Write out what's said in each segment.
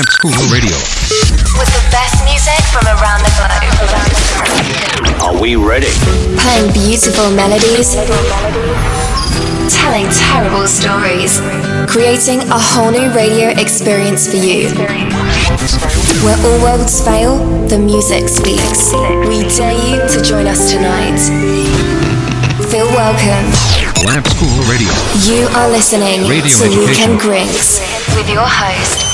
Lamp School Radio. With the best music from around the globe. Are we ready? Playing beautiful melodies. Telling terrible stories. Creating a whole new radio experience for you. Where all worlds fail, the music speaks. We dare you to join us tonight. Feel welcome. Lamp School Radio. You are listening Radio to education. Weekend Grinks with your host,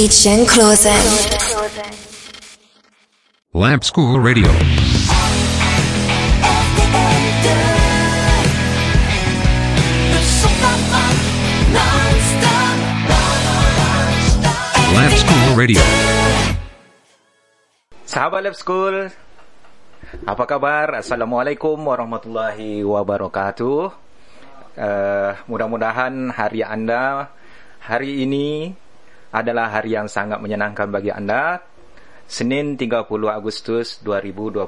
Ichen Clausen. Lamp School Radio. Lamp School Radio. Sahabat Lab School, apa kabar? Assalamualaikum warahmatullahi wabarakatuh. Uh, mudah-mudahan hari anda hari ini adalah hari yang sangat menyenangkan bagi anda. Senin 30 Agustus 2021.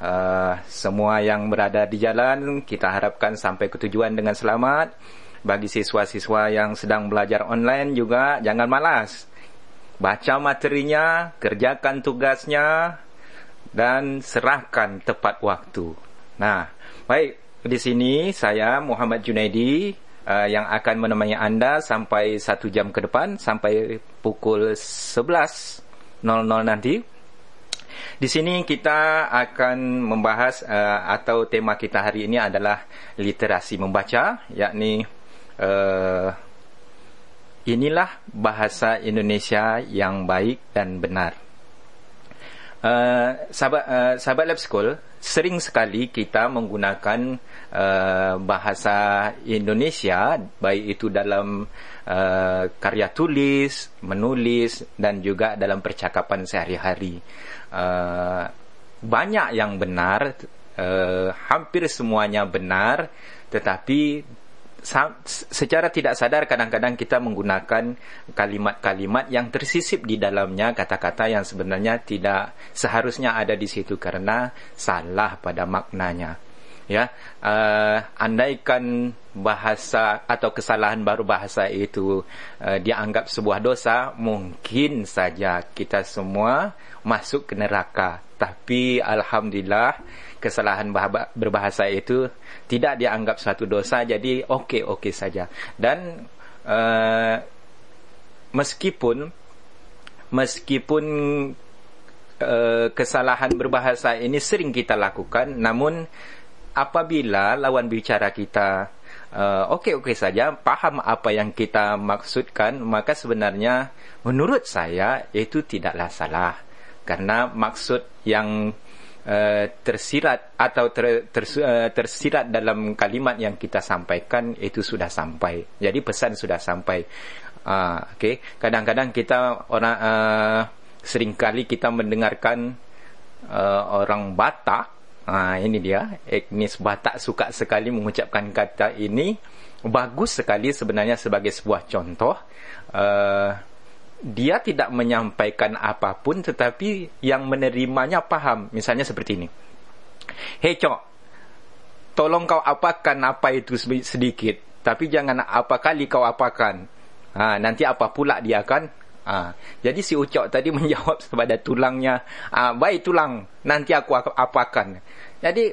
Uh, semua yang berada di jalan kita harapkan sampai ke tujuan dengan selamat. Bagi siswa-siswa yang sedang belajar online juga jangan malas baca materinya, kerjakan tugasnya dan serahkan tepat waktu. Nah, baik di sini saya Muhammad Junaidi uh, yang akan menemani anda sampai satu jam ke depan sampai pukul 11.00 nanti. Di sini kita akan membahas uh, atau tema kita hari ini adalah literasi membaca, yakni uh, inilah bahasa Indonesia yang baik dan benar. Uh, sahabat uh, sahabat lab school sering sekali kita menggunakan uh, bahasa Indonesia baik itu dalam uh, karya tulis, menulis dan juga dalam percakapan sehari-hari. Uh, banyak yang benar, uh, hampir semuanya benar, tetapi secara tidak sadar kadang-kadang kita menggunakan kalimat-kalimat yang tersisip di dalamnya kata-kata yang sebenarnya tidak seharusnya ada di situ karena salah pada maknanya. Ya uh, andaikan bahasa atau kesalahan baru bahasa itu uh, dianggap sebuah dosa mungkin saja kita semua masuk ke neraka. Tapi alhamdulillah kesalahan berbahasa itu tidak dianggap satu dosa. Jadi okey-okey saja. Dan uh, meskipun meskipun uh, kesalahan berbahasa ini sering kita lakukan namun apabila lawan bicara kita uh, okey-okey saja paham apa yang kita maksudkan maka sebenarnya menurut saya itu tidaklah salah karena maksud yang Uh, tersirat atau ter, ter, uh, tersirat dalam kalimat yang kita sampaikan itu sudah sampai. Jadi pesan sudah sampai. Uh, okay. Kadang-kadang kita orang uh, seringkali kita mendengarkan uh, orang Batak. Uh, ini dia etnis Batak suka sekali mengucapkan kata ini. Bagus sekali sebenarnya sebagai sebuah contoh. Uh, dia tidak menyampaikan apapun tetapi yang menerimanya paham. Misalnya seperti ini. Hei cok, tolong kau apakan apa itu sedikit. Tapi jangan apa kali kau apakan. Ha, nanti apa pula dia akan. Ha, jadi si ucok tadi menjawab kepada tulangnya. Ha, Baik tulang, nanti aku apakan. Jadi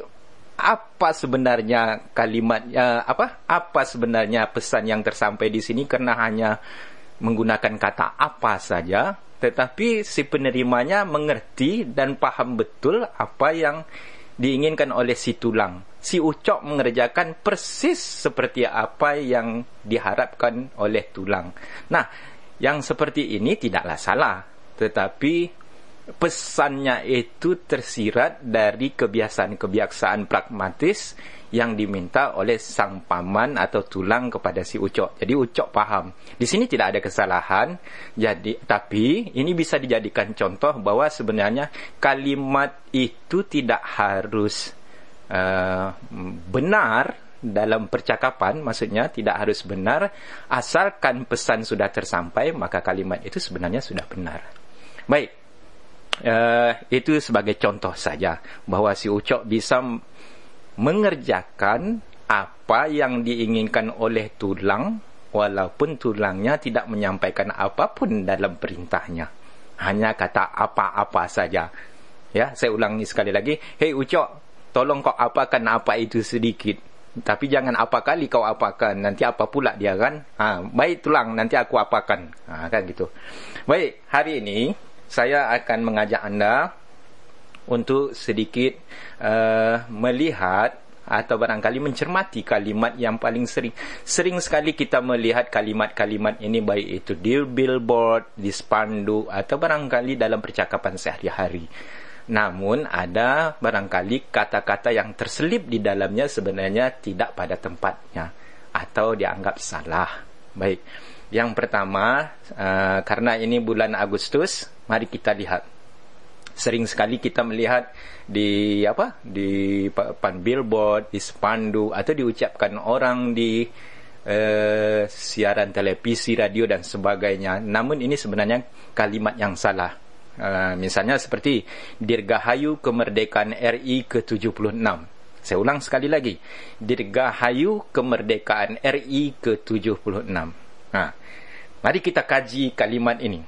apa sebenarnya kalimat uh, apa apa sebenarnya pesan yang tersampai di sini karena hanya menggunakan kata apa saja tetapi si penerimanya mengerti dan paham betul apa yang diinginkan oleh si tulang. Si ucok mengerjakan persis seperti apa yang diharapkan oleh tulang. Nah, yang seperti ini tidaklah salah, tetapi pesannya itu tersirat dari kebiasaan-kebiasaan pragmatis yang diminta oleh sang paman atau tulang kepada si ucok. Jadi ucok paham. Di sini tidak ada kesalahan. Jadi tapi ini bisa dijadikan contoh bahwa sebenarnya kalimat itu tidak harus uh, benar dalam percakapan, maksudnya tidak harus benar asalkan pesan sudah tersampai maka kalimat itu sebenarnya sudah benar. Baik. Uh, itu sebagai contoh saja bahwa si ucok bisa mengerjakan apa yang diinginkan oleh tulang walaupun tulangnya tidak menyampaikan apapun dalam perintahnya. Hanya kata apa-apa saja. Ya, saya ulangi sekali lagi. Hei Ucok, tolong kau apakan apa itu sedikit. Tapi jangan apa kali kau apakan. Nanti apa pula dia kan? Ha, baik tulang, nanti aku apakan. Ha, kan gitu. Baik, hari ini saya akan mengajak anda untuk sedikit uh, melihat atau barangkali mencermati kalimat yang paling sering. Sering sekali kita melihat kalimat-kalimat ini baik itu di billboard, di spanduk atau barangkali dalam percakapan sehari-hari. Namun ada barangkali kata-kata yang terselip di dalamnya sebenarnya tidak pada tempatnya atau dianggap salah. Baik. Yang pertama, uh, karena ini bulan Agustus, mari kita lihat sering sekali kita melihat di apa di papan billboard di spanduk atau diucapkan orang di uh, siaran televisi radio dan sebagainya. Namun ini sebenarnya kalimat yang salah. Uh, misalnya seperti dirgahayu kemerdekaan RI ke-76 saya ulang sekali lagi. Dirgahayu kemerdekaan RI ke-76 nah mari kita kaji kalimat ini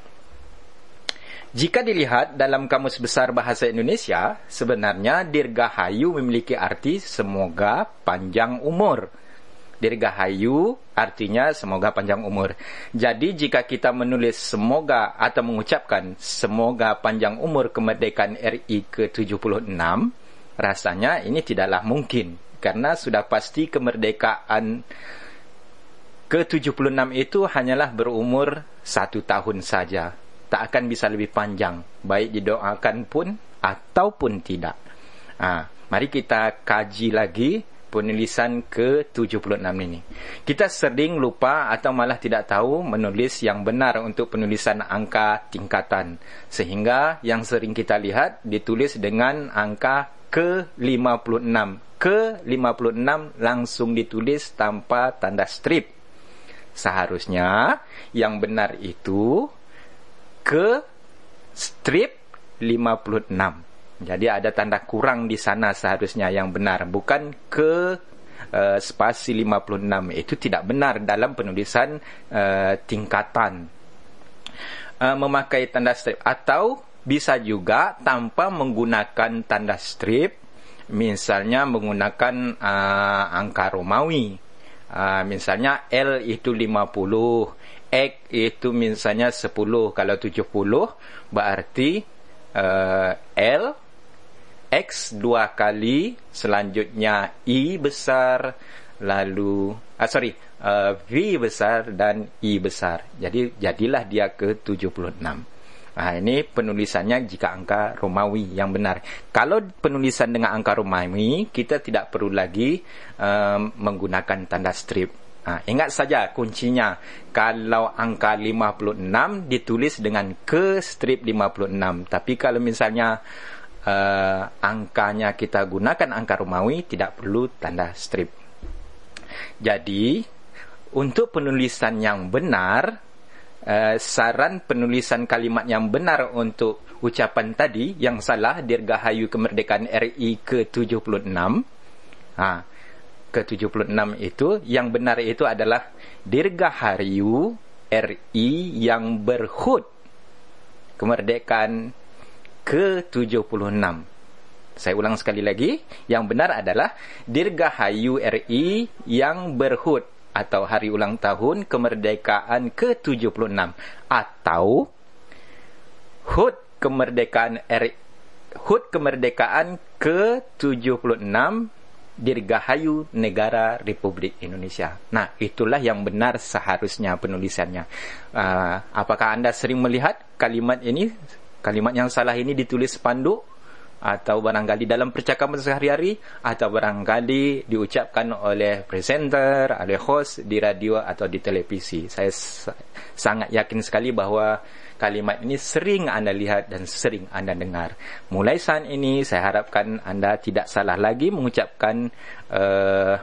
jika dilihat dalam Kamus Besar Bahasa Indonesia, sebenarnya Dirgahayu memiliki arti semoga panjang umur. Dirgahayu artinya semoga panjang umur. Jadi jika kita menulis semoga atau mengucapkan semoga panjang umur kemerdekaan RI ke-76, rasanya ini tidaklah mungkin. Karena sudah pasti kemerdekaan ke-76 itu hanyalah berumur satu tahun saja tak akan bisa lebih panjang. Baik didoakan pun ataupun tidak. Ha, mari kita kaji lagi penulisan ke-76 ini. Kita sering lupa atau malah tidak tahu menulis yang benar untuk penulisan angka tingkatan. Sehingga yang sering kita lihat ditulis dengan angka ke-56. Ke-56 langsung ditulis tanpa tanda strip. Seharusnya yang benar itu ke strip 56. Jadi ada tanda kurang di sana seharusnya yang benar. Bukan ke uh, spasi 56. Itu tidak benar dalam penulisan uh, tingkatan. Uh, memakai tanda strip. Atau bisa juga tanpa menggunakan tanda strip. Misalnya menggunakan uh, angka Romawi. Uh, misalnya L itu 50. X itu misalnya 10 kalau 70 berarti uh, L X dua kali selanjutnya I besar lalu ah sorry uh, V besar dan I besar jadi jadilah dia ke 76 Nah, ini penulisannya jika angka Romawi yang benar. Kalau penulisan dengan angka Romawi, kita tidak perlu lagi um, menggunakan tanda strip. Ha, ingat saja kuncinya. Kalau angka 56 ditulis dengan ke strip 56. Tapi kalau misalnya uh, angkanya kita gunakan angka Romawi, tidak perlu tanda strip. Jadi, untuk penulisan yang benar, uh, saran penulisan kalimat yang benar untuk ucapan tadi, yang salah, Dirgahayu Kemerdekaan RI ke-76. Ha, ke-76 itu yang benar itu adalah Dirgahayu RI yang berhut kemerdekaan ke-76. Saya ulang sekali lagi, yang benar adalah Dirgahayu RI yang berhut atau hari ulang tahun kemerdekaan ke-76 atau HUT kemerdekaan RI HUT kemerdekaan ke-76 Dirgahayu Negara Republik Indonesia. Nah, itulah yang benar seharusnya penulisannya. Uh, apakah anda sering melihat kalimat ini, kalimat yang salah ini ditulis spanduk atau barangkali dalam percakapan sehari-hari atau barangkali diucapkan oleh presenter, oleh host di radio atau di televisi. Saya sangat yakin sekali bahawa kalimat ini sering anda lihat dan sering anda dengar. Mulai saat ini saya harapkan anda tidak salah lagi mengucapkan uh,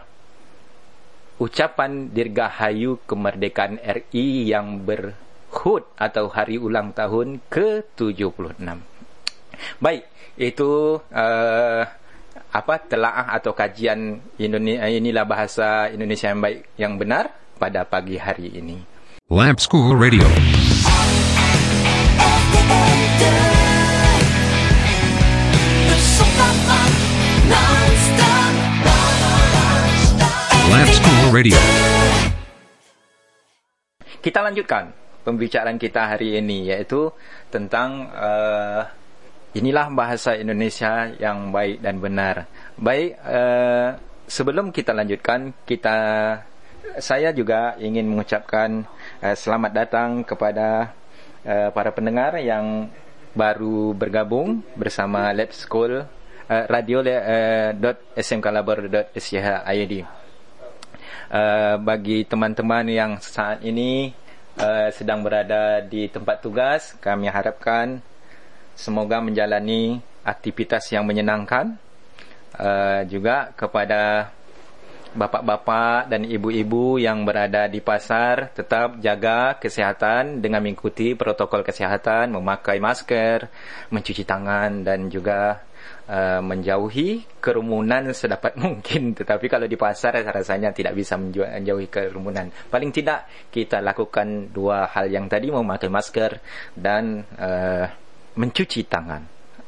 ucapan dirgahayu kemerdekaan RI yang berhut atau hari ulang tahun ke-76. Baik, itu uh, apa telaah atau kajian Indonesia inilah bahasa Indonesia yang baik yang benar pada pagi hari ini. Lamp School Radio. Lamp School Radio. Kita lanjutkan pembicaraan kita hari ini iaitu tentang uh, inilah bahasa Indonesia yang baik dan benar. Baik, uh, sebelum kita lanjutkan, kita saya juga ingin mengucapkan uh, selamat datang kepada uh, para pendengar yang baru bergabung bersama Lab School uh, radio uh, .smklabor.sch.id. Uh, bagi teman-teman yang saat ini uh, sedang berada di tempat tugas, kami harapkan semoga menjalani aktivitas yang menyenangkan. Uh, juga kepada bapa-bapa dan ibu-ibu yang berada di pasar tetap jaga kesihatan dengan mengikuti protokol kesihatan, memakai masker, mencuci tangan dan juga uh, menjauhi kerumunan sedapat mungkin. Tetapi kalau di pasar rasanya tidak bisa menjauhi kerumunan. Paling tidak kita lakukan dua hal yang tadi memakai masker dan uh, mencuci tangan.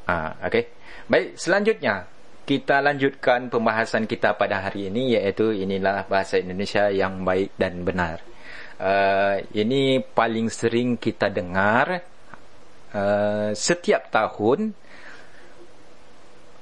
Uh, Okey. Baik, selanjutnya kita lanjutkan pembahasan kita pada hari ini iaitu inilah bahasa Indonesia yang baik dan benar. Uh, ini paling sering kita dengar uh, setiap tahun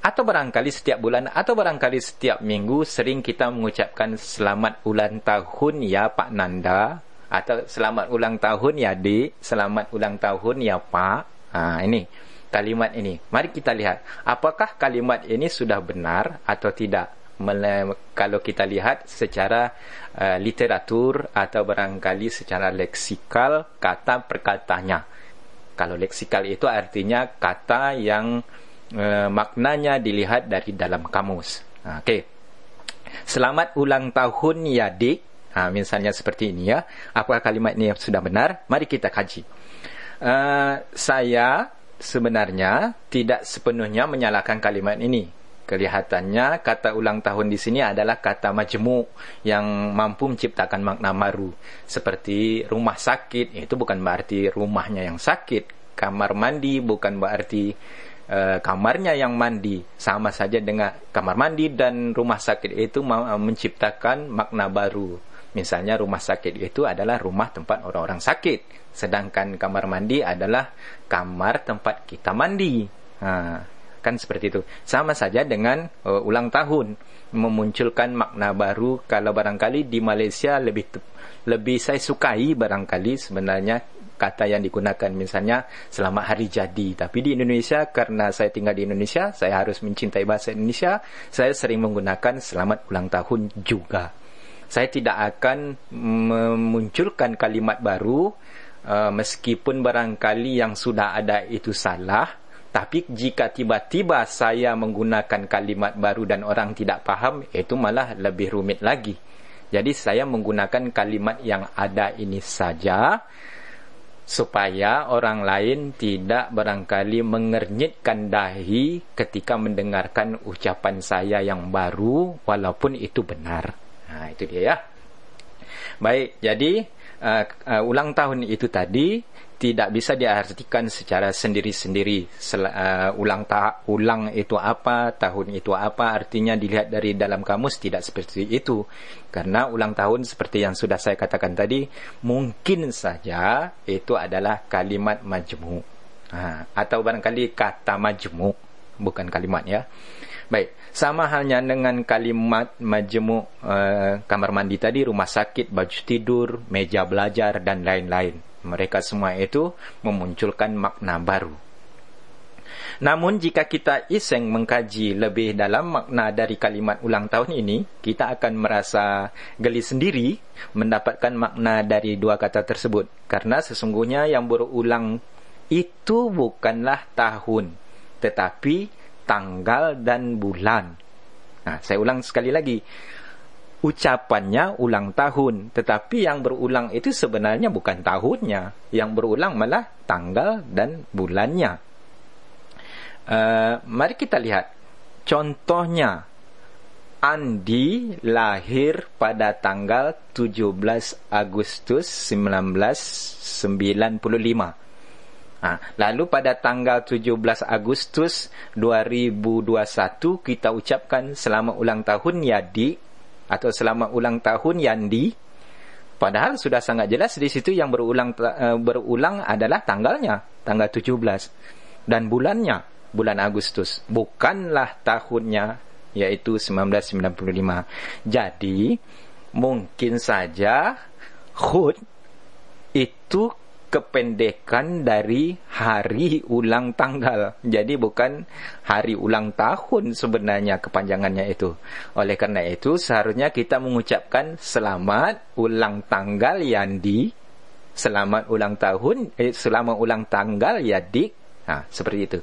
atau barangkali setiap bulan atau barangkali setiap minggu sering kita mengucapkan selamat ulang tahun ya Pak Nanda atau selamat ulang tahun ya Dik, selamat ulang tahun ya Pak. Ha, ini kalimat ini. Mari kita lihat apakah kalimat ini sudah benar atau tidak. Kalau kita lihat secara uh, literatur atau barangkali secara leksikal kata perkatanya. Kalau leksikal itu artinya kata yang uh, maknanya dilihat dari dalam kamus. Okey. Selamat ulang tahun ya dik. Ha, misalnya seperti ini ya. Apakah kalimat ini sudah benar? Mari kita kaji. Uh, saya sebenarnya tidak sepenuhnya menyalahkan kalimat ini. Kelihatannya kata ulang tahun di sini adalah kata majmu yang mampu menciptakan makna baru. Seperti rumah sakit, itu bukan berarti rumahnya yang sakit. Kamar mandi bukan berarti uh, kamarnya yang mandi. Sama saja dengan kamar mandi dan rumah sakit itu menciptakan makna baru. Misalnya rumah sakit itu adalah rumah tempat orang-orang sakit. Sedangkan kamar mandi adalah kamar tempat kita mandi. Kan seperti itu. Sama saja dengan uh, ulang tahun. Memunculkan makna baru. Kalau barangkali di Malaysia lebih lebih saya sukai barangkali sebenarnya kata yang digunakan misalnya selamat hari jadi. Tapi di Indonesia karena saya tinggal di Indonesia, saya harus mencintai bahasa Indonesia. Saya sering menggunakan selamat ulang tahun juga saya tidak akan memunculkan kalimat baru uh, meskipun barangkali yang sudah ada itu salah tapi jika tiba-tiba saya menggunakan kalimat baru dan orang tidak paham itu malah lebih rumit lagi jadi saya menggunakan kalimat yang ada ini saja supaya orang lain tidak barangkali mengernyitkan dahi ketika mendengarkan ucapan saya yang baru walaupun itu benar. Ha, itu dia ya. Baik, jadi uh, uh, ulang tahun itu tadi tidak bisa diartikan secara sendiri-sendiri. Uh, ulang ta ulang itu apa, tahun itu apa, artinya dilihat dari dalam kamus tidak seperti itu. Karena ulang tahun seperti yang sudah saya katakan tadi, mungkin saja itu adalah kalimat majmu. Ha, atau barangkali kata majmu, bukan kalimat ya. Baik, sama halnya dengan kalimat majemuk uh, kamar mandi tadi, rumah sakit, baju tidur, meja belajar dan lain-lain. Mereka semua itu memunculkan makna baru. Namun jika kita iseng mengkaji lebih dalam makna dari kalimat ulang tahun ini, kita akan merasa geli sendiri mendapatkan makna dari dua kata tersebut. Karena sesungguhnya yang berulang itu bukanlah tahun, tetapi tanggal dan bulan. Nah, saya ulang sekali lagi. Ucapannya ulang tahun, tetapi yang berulang itu sebenarnya bukan tahunnya. Yang berulang malah tanggal dan bulannya. Uh, mari kita lihat contohnya Andi lahir pada tanggal 17 Agustus 1995. Ha, lalu pada tanggal 17 Agustus 2021 kita ucapkan selamat ulang tahun Yadi atau selamat ulang tahun Yandi. Padahal sudah sangat jelas di situ yang berulang uh, berulang adalah tanggalnya, tanggal 17 dan bulannya, bulan Agustus, bukanlah tahunnya yaitu 1995. Jadi mungkin saja Hud itu kependekan dari hari ulang tanggal. Jadi bukan hari ulang tahun sebenarnya kepanjangannya itu. Oleh kerana itu seharusnya kita mengucapkan selamat ulang tanggal Yandi. Selamat ulang tahun, eh, selamat ulang tanggal Yadik. Ha, seperti itu.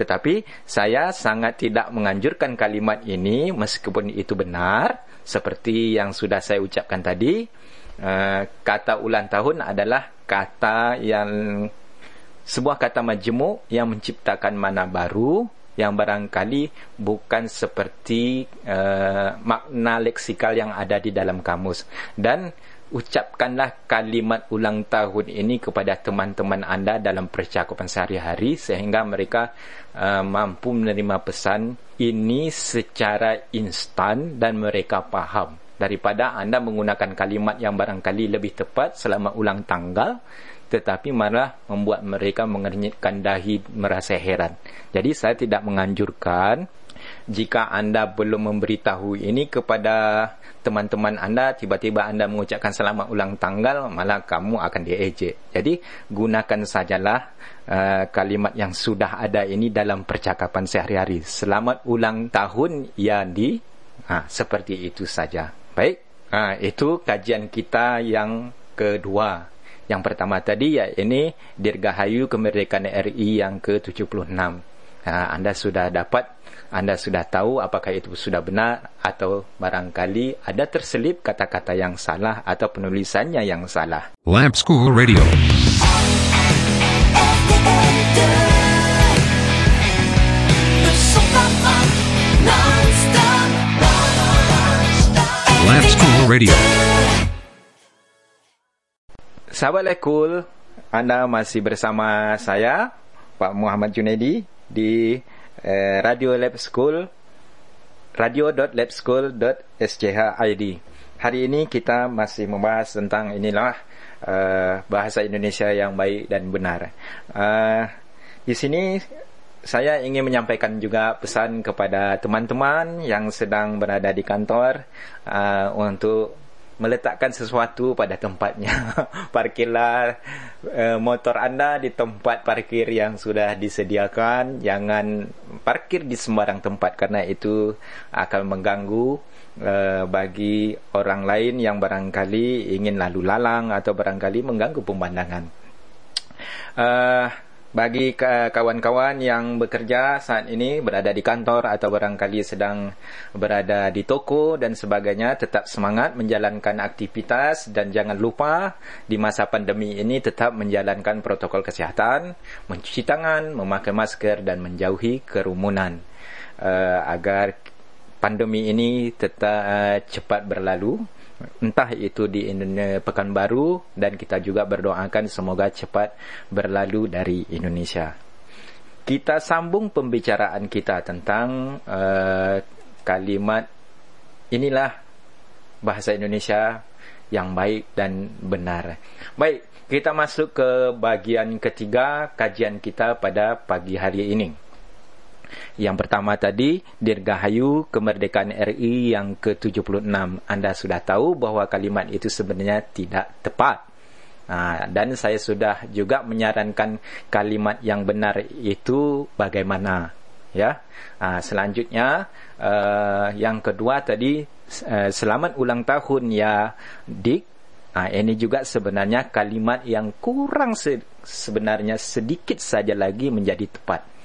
Tetapi saya sangat tidak menganjurkan kalimat ini meskipun itu benar. Seperti yang sudah saya ucapkan tadi. Uh, kata ulang tahun adalah kata yang sebuah kata majmuk yang menciptakan mana baru yang barangkali bukan seperti uh, makna leksikal yang ada di dalam kamus. Dan ucapkanlah kalimat ulang tahun ini kepada teman-teman anda dalam percakapan sehari-hari sehingga mereka uh, mampu menerima pesan ini secara instan dan mereka faham daripada anda menggunakan kalimat yang barangkali lebih tepat selama ulang tanggal tetapi malah membuat mereka mengernyitkan dahi merasa heran. Jadi saya tidak menganjurkan jika anda belum memberitahu ini kepada teman-teman anda tiba-tiba anda mengucapkan selamat ulang tanggal malah kamu akan diejek. Jadi gunakan sajalah uh, kalimat yang sudah ada ini dalam percakapan sehari-hari. Selamat ulang tahun ya di ha, seperti itu saja. Baik, ha, itu kajian kita yang kedua. Yang pertama tadi ya ini Dirgahayu Kemerdekaan RI yang ke-76. Ha, anda sudah dapat, anda sudah tahu apakah itu sudah benar atau barangkali ada terselip kata-kata yang salah atau penulisannya yang salah. Lab School Radio. Lab School Radio. Sahabat Lekul, anda masih bersama saya, Pak Muhammad Junaidi di eh, Radio Lab School radio.labschool.schid. Hari ini kita masih membahas tentang inilah uh, bahasa Indonesia yang baik dan benar. Uh, di sini saya ingin menyampaikan juga pesan kepada teman-teman yang sedang berada di kantor uh, untuk meletakkan sesuatu pada tempatnya. Parkirlah uh, motor anda di tempat parkir yang sudah disediakan. Jangan parkir di sembarang tempat karena itu akan mengganggu uh, bagi orang lain yang barangkali ingin lalu lalang atau barangkali mengganggu pemandangan. Uh, bagi kawan-kawan yang bekerja saat ini berada di kantor atau barangkali sedang berada di toko dan sebagainya tetap semangat menjalankan aktivitas dan jangan lupa di masa pandemi ini tetap menjalankan protokol kesihatan mencuci tangan memakai masker dan menjauhi kerumunan. Uh, agar pandemi ini tetap uh, cepat berlalu entah itu di Indonesia Pekanbaru dan kita juga berdoakan semoga cepat berlalu dari Indonesia. Kita sambung pembicaraan kita tentang uh, kalimat inilah bahasa Indonesia yang baik dan benar. Baik, kita masuk ke bagian ketiga kajian kita pada pagi hari ini. Yang pertama tadi, Dirgahayu Kemerdekaan RI yang ke-76. Anda sudah tahu bahawa kalimat itu sebenarnya tidak tepat. Ha, dan saya sudah juga menyarankan kalimat yang benar itu bagaimana. Ya, ha, Selanjutnya, uh, yang kedua tadi, uh, selamat ulang tahun ya Dik. Ha, ini juga sebenarnya kalimat yang kurang se sebenarnya sedikit saja lagi menjadi tepat.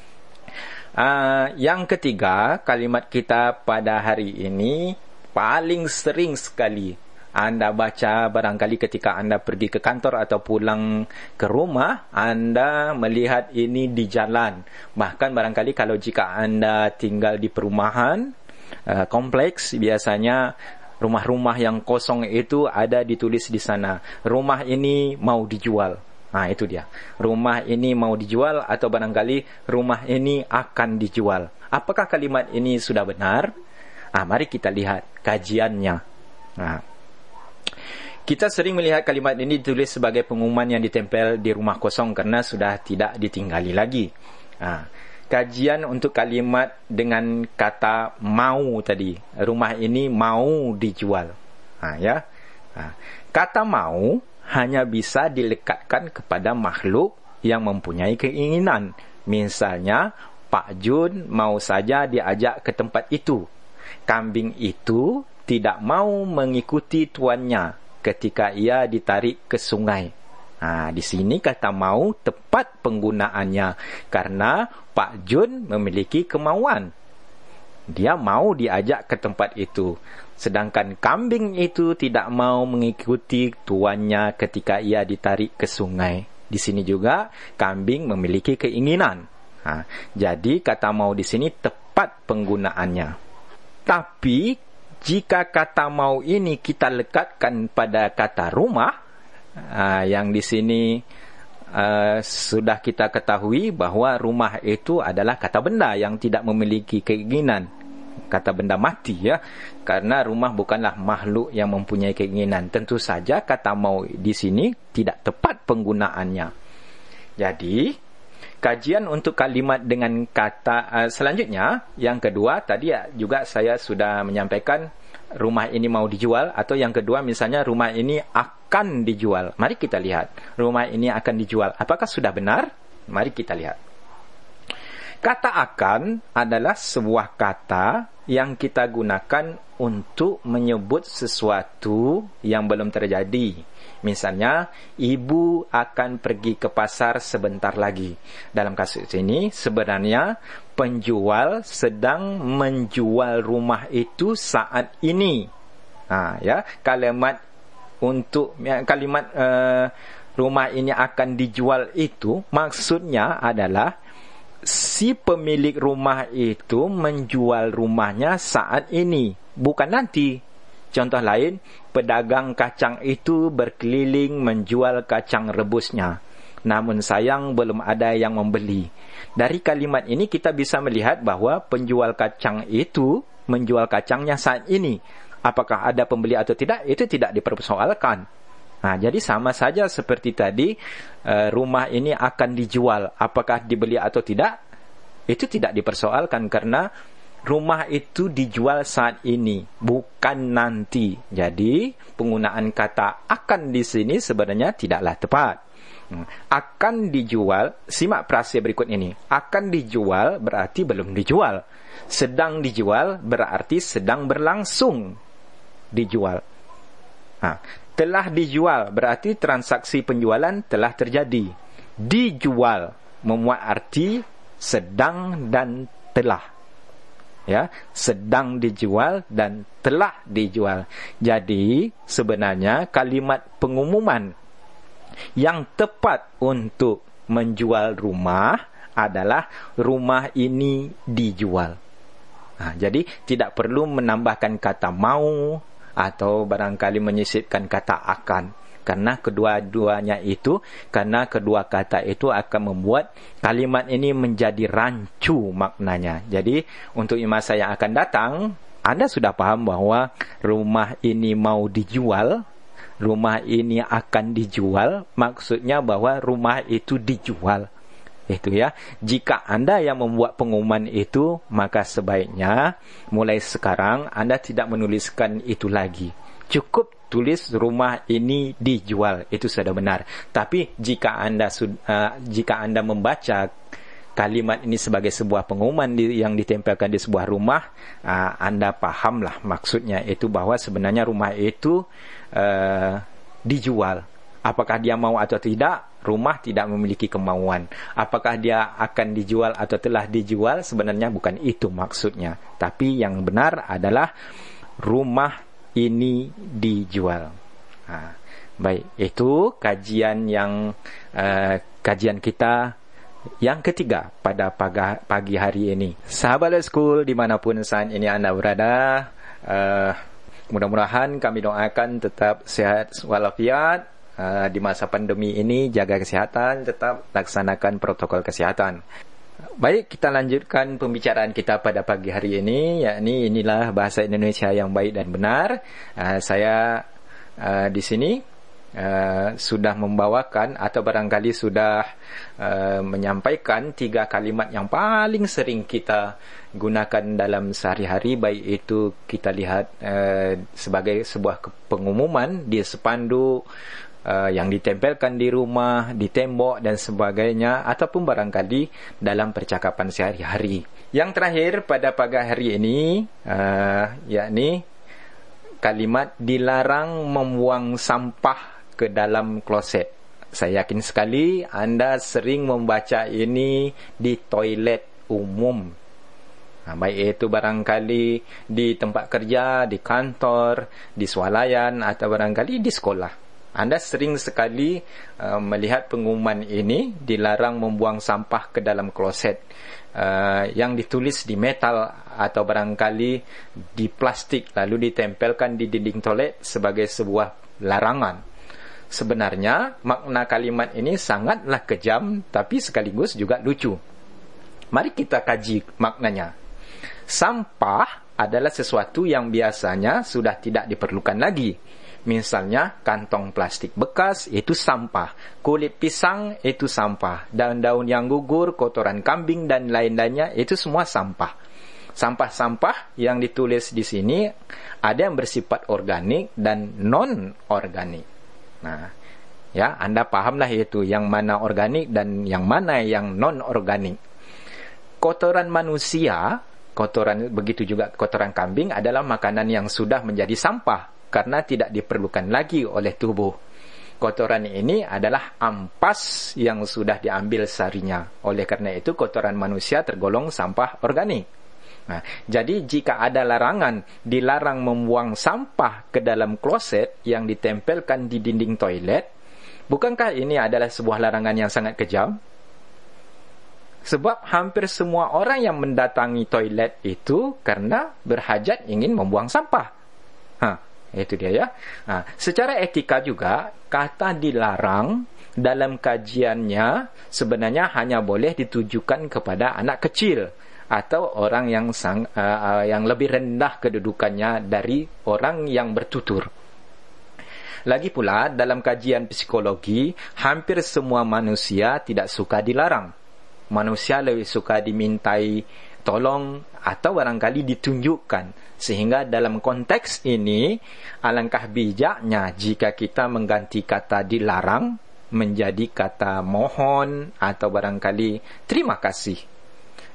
Uh, yang ketiga, kalimat kita pada hari ini paling sering sekali anda baca barangkali ketika anda pergi ke kantor atau pulang ke rumah, anda melihat ini di jalan. Bahkan barangkali kalau jika anda tinggal di perumahan, uh, kompleks biasanya rumah-rumah yang kosong itu ada ditulis di sana rumah ini mau dijual Ha itu dia. Rumah ini mau dijual atau barangkali rumah ini akan dijual. Apakah kalimat ini sudah benar? Ha, mari kita lihat kajiannya. Ha. Kita sering melihat kalimat ini ditulis sebagai pengumuman yang ditempel di rumah kosong karena sudah tidak ditinggali lagi. Ha. Kajian untuk kalimat dengan kata mau tadi. Rumah ini mau dijual. Ha, ya. Ha. Kata mau hanya bisa dilekatkan kepada makhluk yang mempunyai keinginan. Misalnya, Pak Jun mau saja diajak ke tempat itu. Kambing itu tidak mau mengikuti tuannya ketika ia ditarik ke sungai. Ha, di sini kata mau tepat penggunaannya karena Pak Jun memiliki kemauan. Dia mau diajak ke tempat itu. Sedangkan kambing itu tidak mau mengikuti tuannya ketika ia ditarik ke sungai. Di sini juga kambing memiliki keinginan. Ha, jadi kata mau di sini tepat penggunaannya. Tapi jika kata mau ini kita lekatkan pada kata rumah, ha, yang di sini uh, sudah kita ketahui bahawa rumah itu adalah kata benda yang tidak memiliki keinginan. Kata benda mati ya. Karena rumah bukanlah makhluk yang mempunyai keinginan. Tentu saja kata mau di sini tidak tepat penggunaannya. Jadi kajian untuk kalimat dengan kata uh, selanjutnya yang kedua tadi ya, juga saya sudah menyampaikan rumah ini mau dijual atau yang kedua misalnya rumah ini akan dijual. Mari kita lihat rumah ini akan dijual. Apakah sudah benar? Mari kita lihat kata akan adalah sebuah kata yang kita gunakan untuk menyebut sesuatu yang belum terjadi. Misalnya, ibu akan pergi ke pasar sebentar lagi. Dalam kasus ini, sebenarnya penjual sedang menjual rumah itu saat ini. Ha, ya, kalimat untuk ya, kalimat uh, rumah ini akan dijual itu maksudnya adalah si pemilik rumah itu menjual rumahnya saat ini, bukan nanti. Contoh lain, pedagang kacang itu berkeliling menjual kacang rebusnya. Namun sayang belum ada yang membeli. Dari kalimat ini kita bisa melihat bahawa penjual kacang itu menjual kacangnya saat ini. Apakah ada pembeli atau tidak, itu tidak dipersoalkan. Nah, jadi sama saja seperti tadi, uh, rumah ini akan dijual. Apakah dibeli atau tidak? Itu tidak dipersoalkan karena rumah itu dijual saat ini, bukan nanti. Jadi, penggunaan kata akan di sini sebenarnya tidaklah tepat. Hmm. Akan dijual, simak prase berikut ini. Akan dijual berarti belum dijual. Sedang dijual berarti sedang berlangsung dijual. Nah, telah dijual berarti transaksi penjualan telah terjadi. Dijual memuat arti sedang dan telah. Ya, sedang dijual dan telah dijual. Jadi, sebenarnya kalimat pengumuman yang tepat untuk menjual rumah adalah rumah ini dijual. Nah, jadi tidak perlu menambahkan kata mau atau barangkali menyisipkan kata akan. Karena kedua-duanya itu karena kedua kata itu akan membuat kalimat ini menjadi rancu maknanya. Jadi untuk masa yang akan datang anda sudah paham bahawa rumah ini mau dijual rumah ini akan dijual maksudnya bahawa rumah itu dijual itu ya. Jika anda yang membuat pengumuman itu maka sebaiknya mulai sekarang anda tidak menuliskan itu lagi. Cukup tulis rumah ini dijual. Itu sudah benar. Tapi jika anda uh, jika anda membaca kalimat ini sebagai sebuah pengumuman di, yang ditempelkan di sebuah rumah uh, anda pahamlah maksudnya itu bahwa sebenarnya rumah itu uh, dijual apakah dia mau atau tidak rumah tidak memiliki kemauan apakah dia akan dijual atau telah dijual sebenarnya bukan itu maksudnya tapi yang benar adalah rumah ini dijual ha. baik itu kajian yang uh, kajian kita yang ketiga pada pagi hari ini. Sahabat School dimanapun saat ini anda berada, uh, mudah-mudahan kami doakan tetap sehat walafiat uh, di masa pandemi ini, jaga kesihatan, tetap laksanakan protokol kesihatan. Baik, kita lanjutkan pembicaraan kita pada pagi hari ini, yakni inilah bahasa Indonesia yang baik dan benar. Uh, saya uh, di sini uh, sudah membawakan atau barangkali sudah uh, menyampaikan tiga kalimat yang paling sering kita gunakan dalam sehari-hari, baik itu kita lihat uh, sebagai sebuah pengumuman di sepanduk, uh, yang ditempelkan di rumah, di tembok dan sebagainya ataupun barangkali dalam percakapan sehari-hari. Yang terakhir pada pagi hari ini uh, yakni kalimat dilarang membuang sampah ke dalam kloset. Saya yakin sekali anda sering membaca ini di toilet umum. Baik itu barangkali di tempat kerja, di kantor, di swalayan atau barangkali di sekolah. Anda sering sekali uh, melihat pengumuman ini dilarang membuang sampah ke dalam kloset uh, yang ditulis di metal atau barangkali di plastik lalu ditempelkan di dinding toilet sebagai sebuah larangan. Sebenarnya makna kalimat ini sangatlah kejam tapi sekaligus juga lucu. Mari kita kaji maknanya. Sampah adalah sesuatu yang biasanya sudah tidak diperlukan lagi. Misalnya kantong plastik bekas itu sampah, kulit pisang itu sampah, daun-daun yang gugur, kotoran kambing dan lain-lainnya itu semua sampah. Sampah-sampah yang ditulis di sini ada yang bersifat organik dan non-organik. Nah, ya Anda pahamlah itu yang mana organik dan yang mana yang non-organik. Kotoran manusia, kotoran begitu juga kotoran kambing adalah makanan yang sudah menjadi sampah karena tidak diperlukan lagi oleh tubuh. Kotoran ini adalah ampas yang sudah diambil sarinya. Oleh karena itu, kotoran manusia tergolong sampah organik. Nah, jadi jika ada larangan dilarang membuang sampah ke dalam kloset yang ditempelkan di dinding toilet, bukankah ini adalah sebuah larangan yang sangat kejam? Sebab hampir semua orang yang mendatangi toilet itu karena berhajat ingin membuang sampah. Ha, itu dia ya. Ha, secara etika juga kata dilarang dalam kajiannya sebenarnya hanya boleh ditujukan kepada anak kecil atau orang yang sang, uh, uh, yang lebih rendah kedudukannya dari orang yang bertutur. Lagi pula dalam kajian psikologi hampir semua manusia tidak suka dilarang. Manusia lebih suka dimintai tolong atau barangkali ditunjukkan sehingga dalam konteks ini alangkah bijaknya jika kita mengganti kata dilarang menjadi kata mohon atau barangkali terima kasih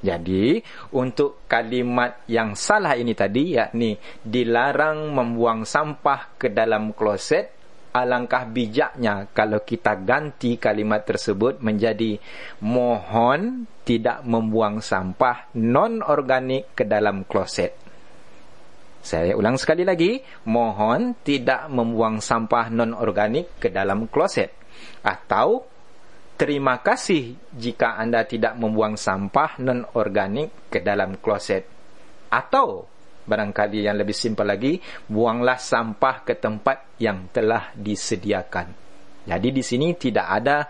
jadi untuk kalimat yang salah ini tadi yakni dilarang membuang sampah ke dalam kloset alangkah bijaknya kalau kita ganti kalimat tersebut menjadi mohon tidak membuang sampah non-organik ke dalam kloset. Saya ulang sekali lagi, mohon tidak membuang sampah non-organik ke dalam kloset. Atau, terima kasih jika anda tidak membuang sampah non-organik ke dalam kloset. Atau, barangkali yang lebih simpel lagi, buanglah sampah ke tempat yang telah disediakan. Jadi di sini tidak ada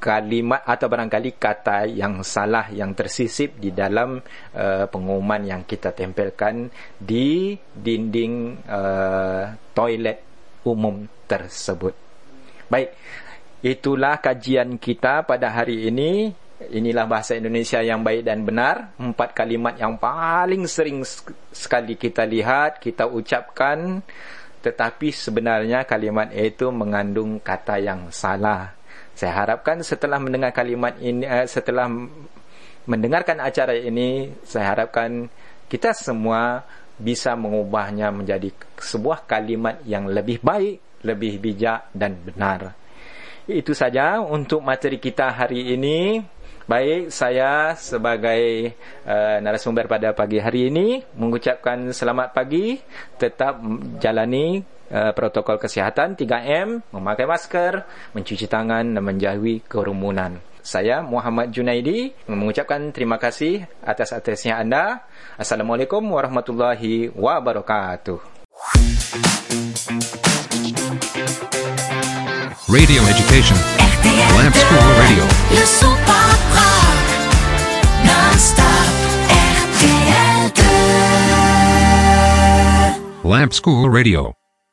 kalimat atau barangkali kata yang salah yang tersisip di dalam uh, pengumuman yang kita tempelkan di dinding uh, toilet umum tersebut. Baik, itulah kajian kita pada hari ini. Inilah bahasa Indonesia yang baik dan benar. Empat kalimat yang paling sering sekali kita lihat kita ucapkan. Tetapi sebenarnya kalimat itu mengandung kata yang salah saya harapkan setelah mendengar kalimat ini eh, setelah mendengarkan acara ini saya harapkan kita semua bisa mengubahnya menjadi sebuah kalimat yang lebih baik lebih bijak dan benar itu saja untuk materi kita hari ini. Baik, saya sebagai uh, narasumber pada pagi hari ini mengucapkan selamat pagi. Tetap jalani uh, protokol kesihatan 3M, memakai masker, mencuci tangan dan menjauhi kerumunan. Saya Muhammad Junaidi mengucapkan terima kasih atas atasnya anda. Assalamualaikum warahmatullahi wabarakatuh. Radio education. Lamp School Radio. Le son pop rock. Non-stop. RTL 2. Lamp School Radio.